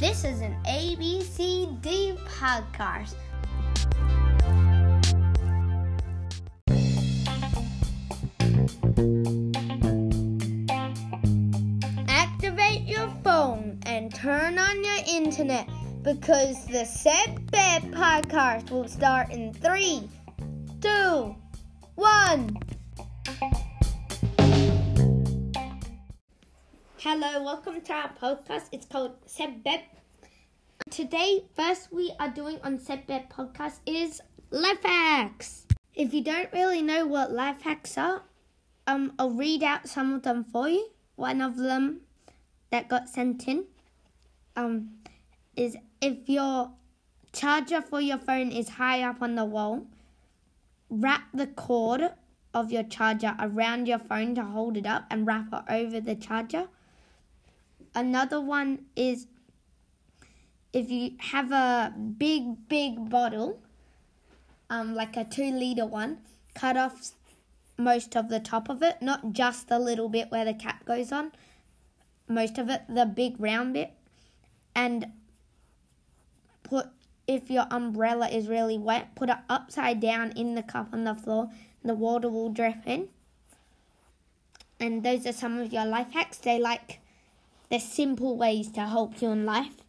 This is an ABCD podcast. Activate your phone and turn on your internet because the SebBeb podcast will start in three, two, one. Hello, welcome to our podcast. It's called SebBeb. Today, first we are doing on SebBeb podcast is life hacks. If you don't really know what life hacks are, um, I'll read out some of them for you. One of them that got sent in, um, is if your charger for your phone is high up on the wall, wrap the cord of your charger around your phone to hold it up and wrap it over the charger. Another one is if you have a big, big bottle, um, like a two liter one, cut off most of the top of it, not just the little bit where the cap goes on, most of it, the big round bit, and put if your umbrella is really wet, put it upside down in the cup on the floor, the water will drip in. And those are some of your life hacks. They like the simple ways to help you in life.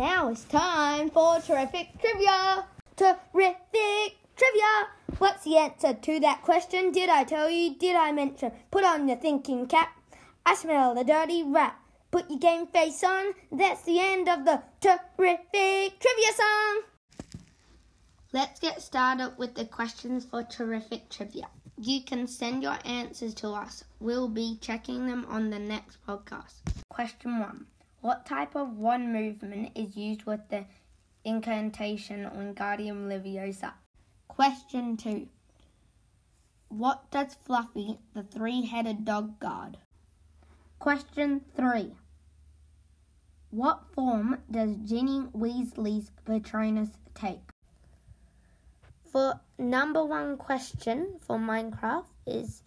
Now it's time for terrific trivia. Terrific trivia. What's the answer to that question? Did I tell you? Did I mention? Put on your thinking cap. I smell the dirty rat. Put your game face on. That's the end of the terrific trivia song. Let's get started with the questions for terrific trivia. You can send your answers to us. We'll be checking them on the next podcast. Question 1. What type of one movement is used with the incantation on Wingardium Leviosa? Question 2. What does Fluffy, the three headed dog, guard? Question 3. What form does Ginny Weasley's Patronus take? For number one question for Minecraft is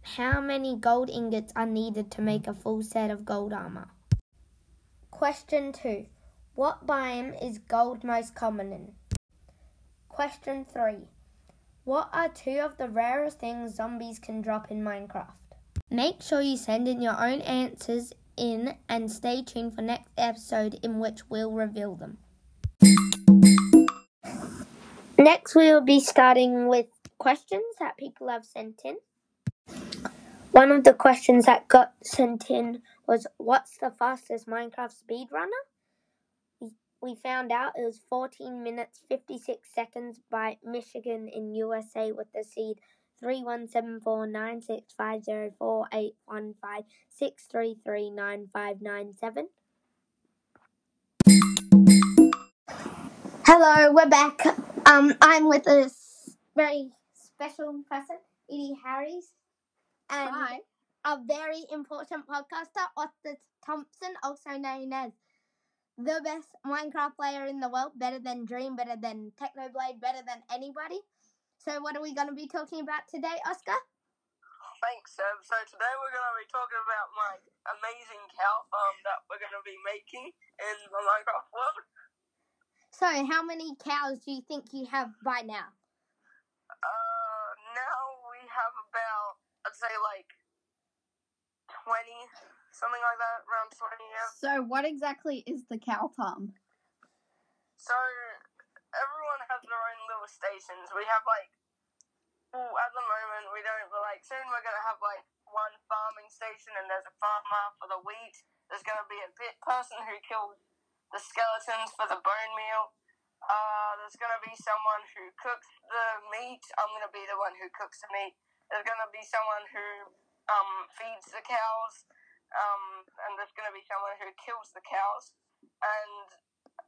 how many gold ingots are needed to make a full set of gold armor? Question 2. What biome is gold most common in? Question 3. What are two of the rarest things zombies can drop in Minecraft? Make sure you send in your own answers in and stay tuned for next episode in which we'll reveal them. Next, we will be starting with questions that people have sent in. One of the questions that got sent in was What's the fastest Minecraft speedrunner? We found out it was 14 minutes 56 seconds by Michigan in USA with the seed 31749650481563395997. Hello, we're back. Um, I'm with a very special person, Edie Harris, and Hi. a very important podcaster, Otto Thompson, also known as the best Minecraft player in the world, better than Dream, better than Technoblade, better than anybody. So, what are we going to be talking about today, Oscar? Thanks, Seb. So today we're going to be talking about my amazing cow farm that we're going to be making in the Minecraft world. So, how many cows do you think you have by now? Uh, now we have about, I'd say like 20, something like that, around 20, yeah. So, what exactly is the cow farm? So everyone has their own little stations. We have like, well, at the moment we don't, but like soon we're gonna have like one farming station, and there's a farmer for the wheat. There's gonna be a person who kills the skeletons for the bone meal. Uh, there's gonna be someone who cooks the meat. I'm gonna be the one who cooks the meat. There's gonna be someone who um feeds the cows. Um, and there's gonna be someone who kills the cows. And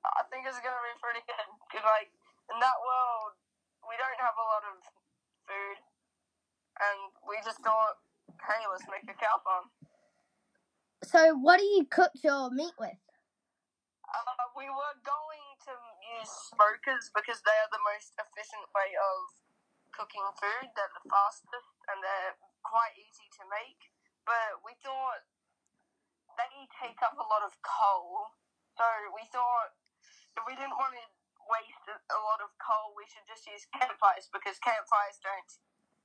I think it's gonna be pretty good. 'Cause, like in that world, we don't have a lot of food, and we just thought, hey, let's make a cow farm. So, what do you cook your meat with? Uh, we were going to use smokers because they are the most efficient way of cooking food. They're the fastest and they're quite easy to make. But we thought they take up a lot of coal. So we thought if we didn't want to waste a lot of coal, we should just use campfires because campfires don't.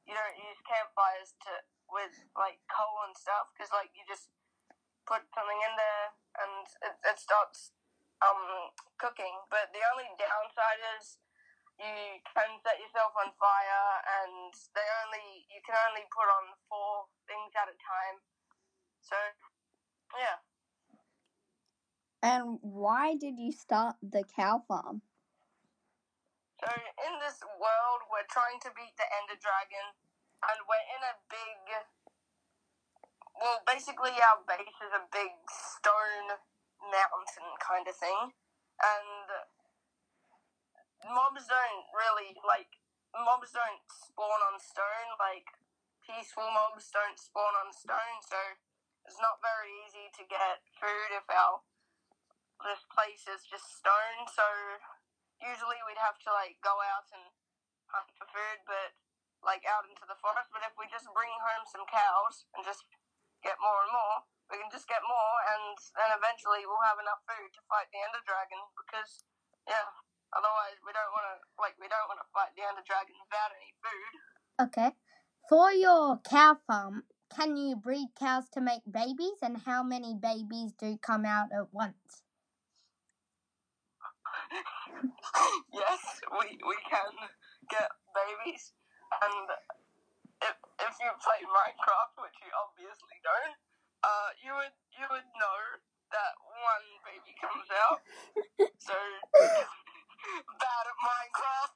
You don't use campfires to with like coal and stuff because like you just put something in there and it, it starts um cooking. But the only downside is you can set yourself on fire and they only you can only put on four things at a time. So yeah. And why did you start the cow farm? So in this world, we're trying to beat the Ender Dragon, and we're in a big. Well, basically, our base is a big stone mountain kind of thing, and mobs don't really like mobs don't spawn on stone. Like peaceful mobs don't spawn on stone, so it's not very easy to get food if our this place is just stone. So usually we'd have to like go out and hunt for food, but like out into the forest. But if we just bring home some cows and just get more and more, we can just get more, and then eventually we'll have enough food to fight the Ender Dragon. Because yeah, otherwise we don't want to like we don't want to fight the Ender Dragon without any food. Okay. For your cow farm, can you breed cows to make babies, and how many babies do come out at once? yes, we we can get babies, and if if you play Minecraft, which you obviously don't, uh, you would you would know that one baby comes out. so bad at Minecraft.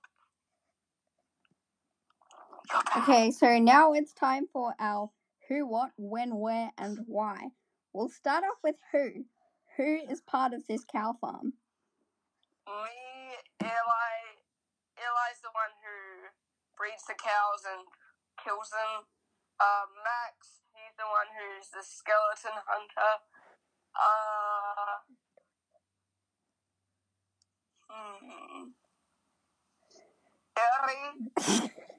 You're bad. Okay, so now it's time for our who, what, when, where, and why. We'll start off with who. Who is part of this cow farm? Me, Eli, Eli's the one who breeds the cows and kills them. Uh, Max, he's the one who's the skeleton hunter. Uh, hmm. Harry,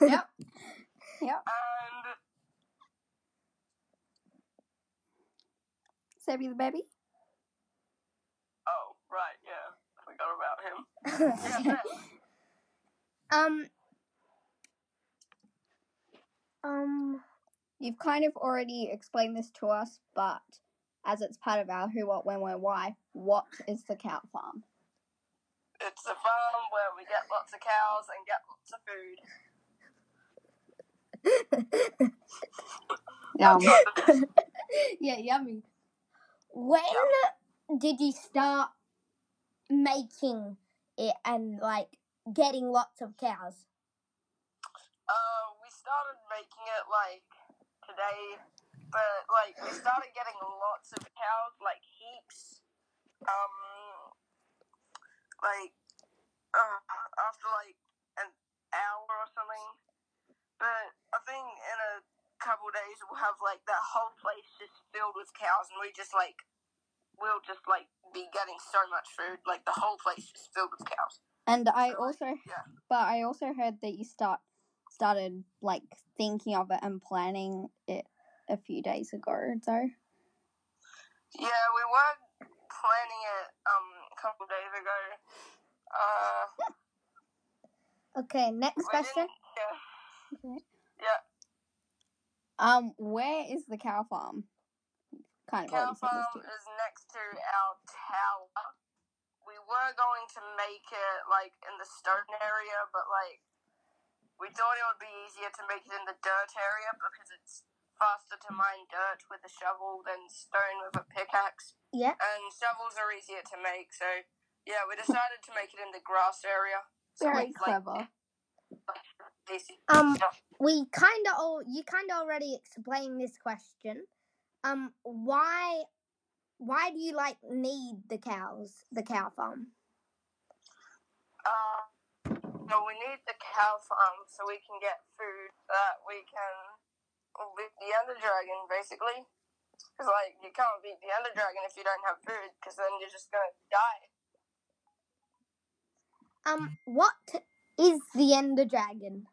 yep. Yep. and Sebby the baby? oh, right, yeah, I forgot about him. Yeah, um. Um. You've kind of already explained this to us, but as it's part of our who, what, when, where, why, what is the cow farm? It's a farm where we get lots of cows and get lots of food. Yum. yeah, yummy. When did you start making it and like getting lots of cows? Uh, we started making it like today, but like we started getting lots of cows, like heaps. Um, like uh, after like an hour or something. But I think in a couple days we'll have like that whole place just filled with cows, and we just like we'll just like be getting so much food, like the whole place just filled with cows. And I So, also, yeah. but I also heard that you start started like thinking of it and planning it a few days ago. So Yeah, we were planning it um couple days ago. Uh, Okay, next question. Yeah, Okay. yeah. Um, where is the cow farm? Kind of Cow farm is next to our tower. We were going to make it like in the stone area, but like we thought it would be easier to make it in the dirt area because it's faster to mine dirt with a shovel than stone with a pickaxe. Yeah. And shovels are easier to make, so yeah, we decided to make it in the grass area. So Very like, clever. easy. Um, we kind of all you kind of already explained this question. Um, why, why do you like need the cows, the cow farm? Uh, no, we need the cow farm so we can get food that we can beat the Ender Dragon, basically. Because, like, you can't beat the Ender Dragon if you don't have food, because then you're just gonna die. Um, what is the Ender Dragon?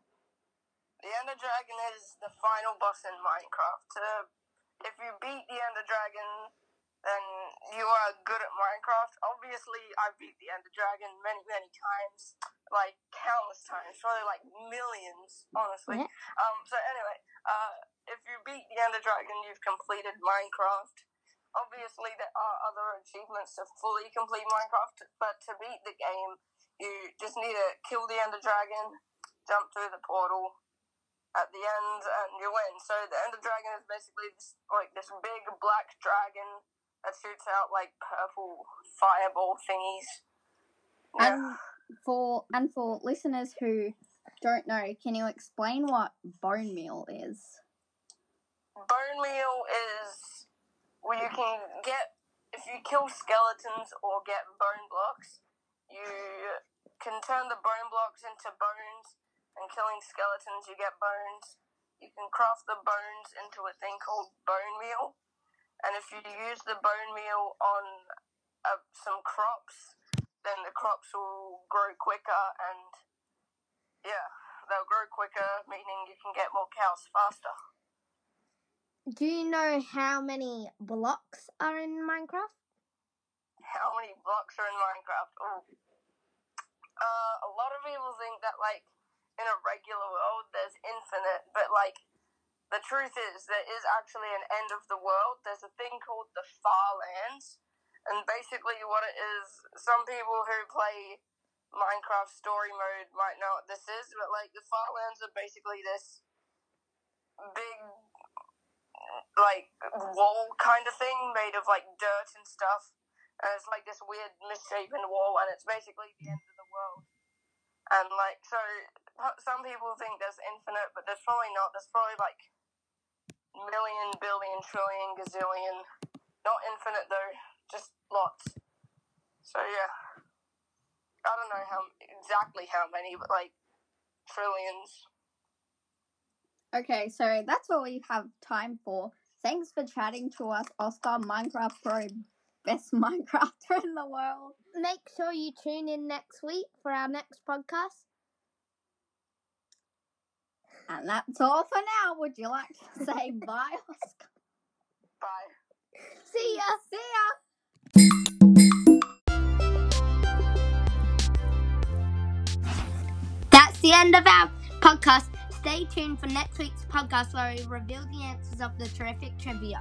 The Ender Dragon is the final boss in Minecraft. Uh, if you beat the Ender Dragon, then you are good at Minecraft. Obviously, I beat the Ender Dragon many, many times, like countless times, probably like millions, honestly. Yeah. Um. So anyway, uh, if you beat the Ender Dragon, you've completed Minecraft. Obviously, there are other achievements to fully complete Minecraft, but to beat the game, you just need to kill the Ender Dragon, jump through the portal at the end, and you win. So the Ender Dragon is basically this, like this big black dragon that shoots out like purple fireball thingies. Yeah. And for and for listeners who don't know, can you explain what bone meal is? Bone meal is where you can get if you kill skeletons or get bone blocks, you can turn the bone blocks into bones, and killing skeletons you get bones. You can craft the bones into a thing called bone meal, and if you use the bone meal on uh, some crops, then the crops will grow quicker and yeah, they'll grow quicker, meaning you can get more cows faster. Do you know how many blocks are in Minecraft? how many blocks are in Minecraft? Oh. Uh, a lot of people think that like in a regular world there's infinite, but like the truth is there is actually an end of the world. There's a thing called the Far Lands, and basically what it is, some people who play Minecraft story mode might know what this is, but like the Far Lands are basically this big like wall kind of thing made of like dirt and stuff and it's like this weird misshapen wall, and it's basically the end of the world. And like, so some people think there's infinite, but there's probably not. There's probably like million, billion, trillion, gazillion. Not infinite though, just lots. So yeah, I don't know how exactly how many, but like trillions. Okay, so that's all we have time for. Thanks for chatting to us, Oscar Minecraft Pro, best Minecrafter in the world. Make sure you tune in next week for our next podcast. And that's all for now. Would you like to say bye, Oscar? Bye. See ya! See ya! That's the end of our podcast. Stay tuned for next week's podcast where we reveal the answers of the terrific trivia.